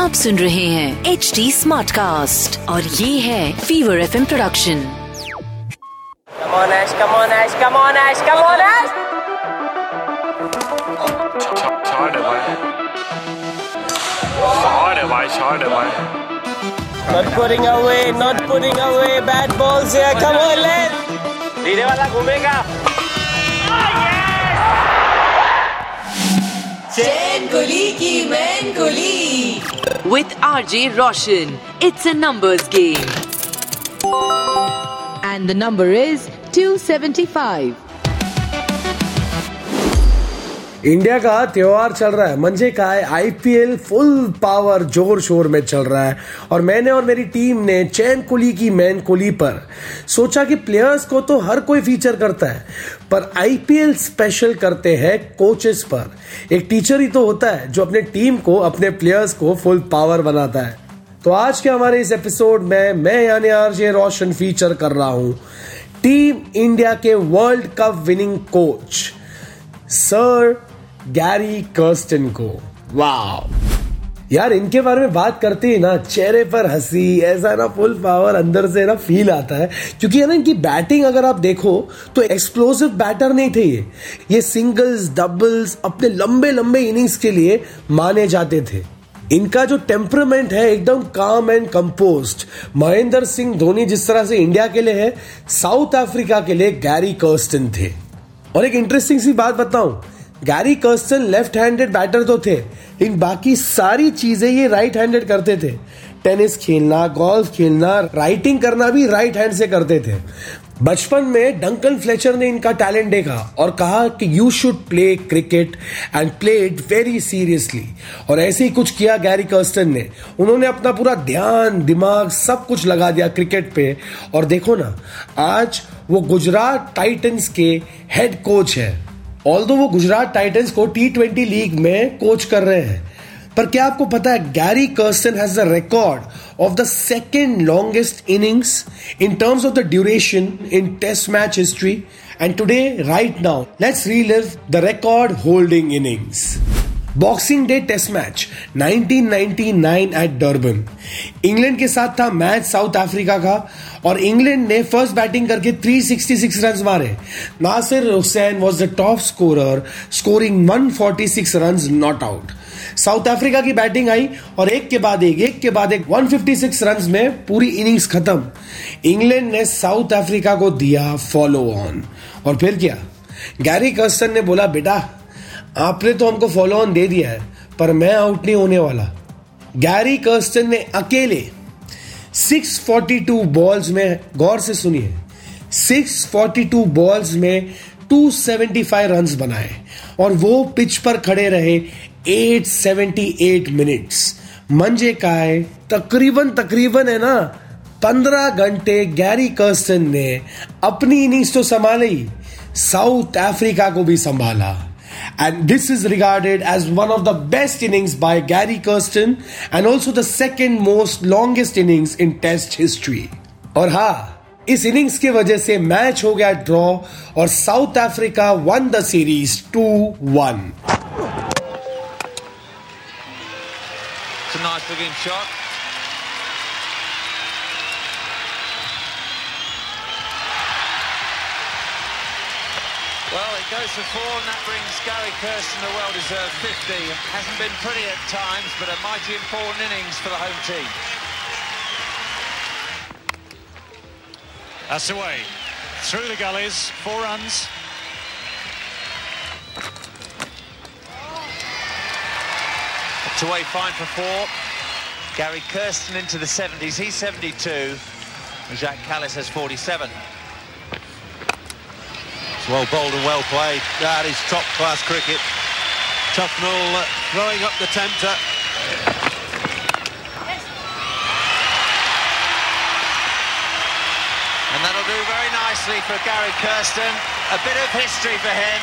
आप सुन रहे हैं एच डी स्मार्ट कास्ट और ये है फीवर एफ़ इम प्रोडक्शन घूमेगा। oh, चेन गुली की with RJ Roshan. It's a numbers game. And the number is 275. India का त्योहार चल रहा है। मंजे का है आईपीएल फुल पावर ज़ोर शोर में चल रहा है। और मैंने और मेरी टीम ने चैन कुली की मैन कुली पर सोचा कि प्लेयर्स को तो हर कोई फीचर करता है, पर आईपीएल स्पेशल करते हैं कोचेस पर। एक टीचर ही तो होता है जो अपने टीम को, अपने प्लेयर्स को फुल पावर बनाता है। तो आज के हमारे इस एपिसोड में मैं, यानी आरजे रोशन फीचर कर रहा हूँ। टीम इंडिया के world cup winning coach sir Gary Kirsten को। वाह यार, इनके बारे में बात करते ही ना चेहरे पर हँसी, ऐसा ना फुल पावर अंदर से ना फील आता है। क्योंकि है ना, इनकी बैटिंग अगर आप देखो तो एक्सप्लोसिव बैटर नहीं थे ये। ये सिंगल्स डबल्स अपने लंबे लंबे इनिंग्स के लिए माने जाते थे। इनका जो टेम्परमेंट है, एकदम calm and composed Mahendra Singh Dhoni जिस तरह से इंडिया के लिए है साउथ अफ्रीका के लिए गैरी कर्स्टन थे। और एक इंटरेस्टिंग सी बात बताऊँ Gary Kirsten left handed batter तो थे, लेकिन बाकी सारी चीज़ें ये राइट हैंडेड करते थे। टेनिस खेलना गोल्फ खेलना राइटिंग करना भी राइट हैंड से करते थे। बचपन में डंकन फ्लेचर ने इनका टैलेंट देखा और कहा कि you should play cricket and play it very seriously और ऐसे ही कुछ किया गैरी कर्स्टन ने। उन्होंने अपना पूरा ध्यान, दिमाग, सब कुछ लगा दिया क्रिकेट पे। और देखो ना, आज वो गुजरात टाइटंस के हेड कोच है। ऑल दो वो गुजरात टाइटंस को टी ट्वेंटी लीग में कोच कर रहे हैं, पर क्या आपको पता है Gary Kirsten has the record of the second longest innings in terms of the duration in test match history and today right now let's relive the record holding innings Boxing Day test match 1999 at Durban England के साथ था match south Africa का और England ने first batting करके 366 run मारे। Nasser Hussain was the top scorer scoring 146 run not out South Africa की batting आई और एक के बाद एक एक के बाद एक 156 रन में पूरी इनिंग्स खत्म। इंग्लैंड ने साउथ अफ्रीका को दिया फॉलो ऑन और फिर क्या? गैरी कर्सन ने बोला, बेटा आपने तो हमको फॉलो ऑन दे दिया है, पर मैं आउट नहीं होने वाला। गैरी कर्स्टन ने अकेले 642 बॉल्स में, गौर से सुनिए 642 बॉल्स में 275 रन्स बनाए और वो पिच पर खड़े रहे 878 मिनट्स मंजे का है, तकरीबन तकरीबन है ना 15 घंटे गैरी कर्स्टन ने अपनी इनिंग्स तो संभाली साउथ अफ्रीका को भी संभाला। and this is regarded as one of the best innings by Gary Kirsten and also the second most longest innings in test history. और हाँ इस इनिंग्स की वजह से मैच हो गया ड्रॉ और South Africa won the series two one It's a nice looking shot. Well, it goes for four, and that brings Gary Kirsten a well-deserved 50. Hasn't been pretty at times, but a mighty important innings for the home team. That's away through the gullies four runs To away fine for four. Gary Kirsten into the 70s. He's 72. And Jacques Callis has 47. Well bowled and well played. That is top class cricket. Tufnell throwing up the tempter. And that'll do very nicely for Gary Kirsten. A bit of history for him.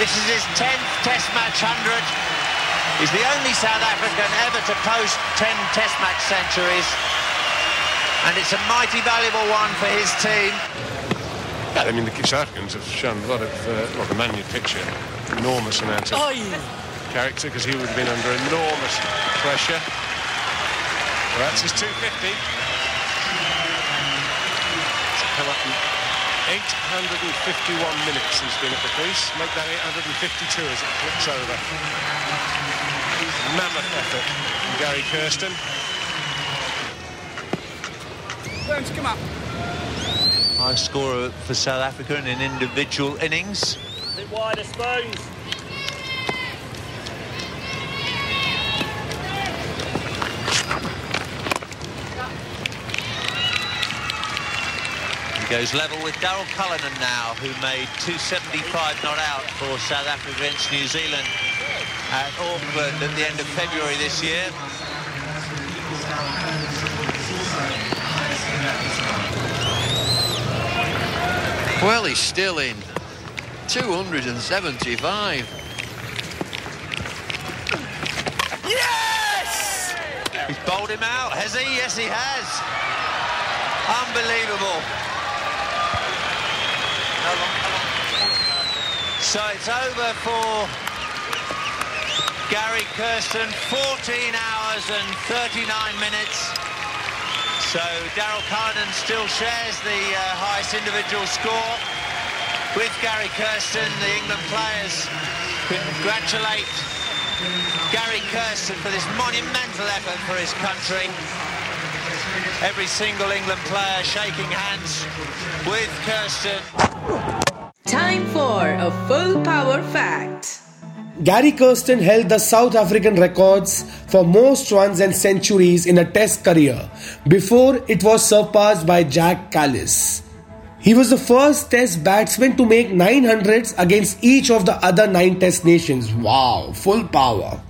This is his 10th Test match 100. He's the only South African ever to post 10 Test match centuries. And it's a mighty valuable one for his team. Yeah, I mean, the South Africans have shown a lot of, uh, well, the man you picture, enormous amount of character because he would have been under enormous pressure. Well, that's his 250. It's come up in 851 minutes he's been at the crease. Make that 852 as it flips over. Mammoth effort from Gary Kirsten. Burns, come up. High scorer for South Africa in an individual innings. A bit wider, Spoons. He goes level with Daryl Cullinan now, who made 275 not out for South Africa against New Zealand at Auckland at the end of February this year. Well, he's still in. 275. Yes! He's bowled him out, has he? Yes, he has. Unbelievable. So it's over for Gary Kirsten, 14 hours and 39 minutes. So Daryl Cullinan still shares the uh, highest individual score with Gary Kirsten. The England players congratulate Gary Kirsten for this monumental effort for his country. Every single England player shaking hands with Kirsten. Time for a full power fact. Gary Kirsten held the South African records for most runs and centuries in a test career before it was surpassed by Jack Callis. He was the first test batsman to make 900s against each of the other 9 test nations. Wow, full power.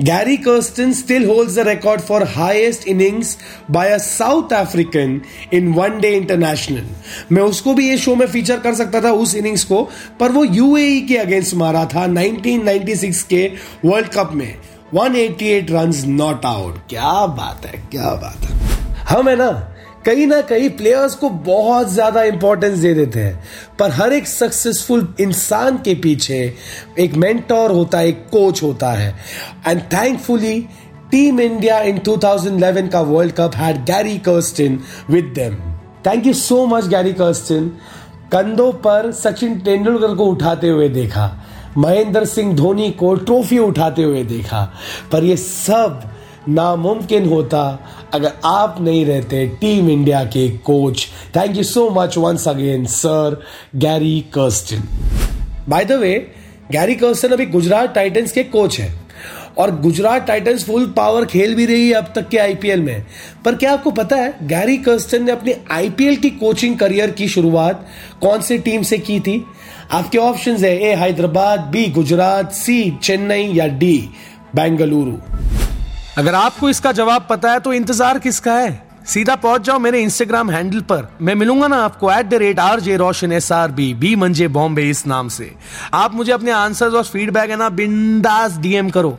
Gary Kirsten still holds the record for highest innings by a South African in one day international. मैं उसको भी ये show में feature कर सकता था उस innings को पर वो यूएई के अगेंस्ट मारा था 1996 के वर्ल्ड कप में 188 रन्स नॉट आउट क्या बात है क्या बात है हम है ना कहीं ना कहीं प्लेयर्स को बहुत ज़्यादा इंपॉर्टेंस दे देते हैं। पर हर एक सक्सेसफुल इंसान के पीछे एक मेंटोर होता है, एक कोच होता है। And thankfully team India in 2011 का world cup had Gary Kirsten with them thank you so much Gary Kirsten कंधों पर सचिन तेंदुलकर को उठाते हुए देखा। महेंद्र सिंह धोनी को ट्रॉफी उठाते हुए देखा। पर ये सब नामुमकिन होता अगर आप नहीं रहते टीम इंडिया के coach. Thank you so much once again sir Gary Kirsten by the way Gary Kirsten अभी गुजरात टाइटंस के कोच हैं। और गुजरात टाइटंस फुल पावर खेल भी रही है अब तक के आईपीएल में। पर क्या आपको पता है गैरी कर्स्टन ने अपनी आईपीएल की कोचिंग करियर की शुरुआत कौन सी टीम से की थी? आपके ऑप्शंस है, A, Hyderabad, B, Gujarat, C, Chennai या डी, बेंगलुरु। अगर आपको इसका जवाब पता है तो इंतज़ार किसका है? सीधा पहुँच जाओ मेरे इंस्टाग्राम हैंडल पर। मैं मिलूँगा ना आपको at the rate R J Roshan S R B B मंजे बॉम्बे इस नाम से। आप मुझे अपने आंसर्स और फीडबैक है ना, बिंदास डीएम करो।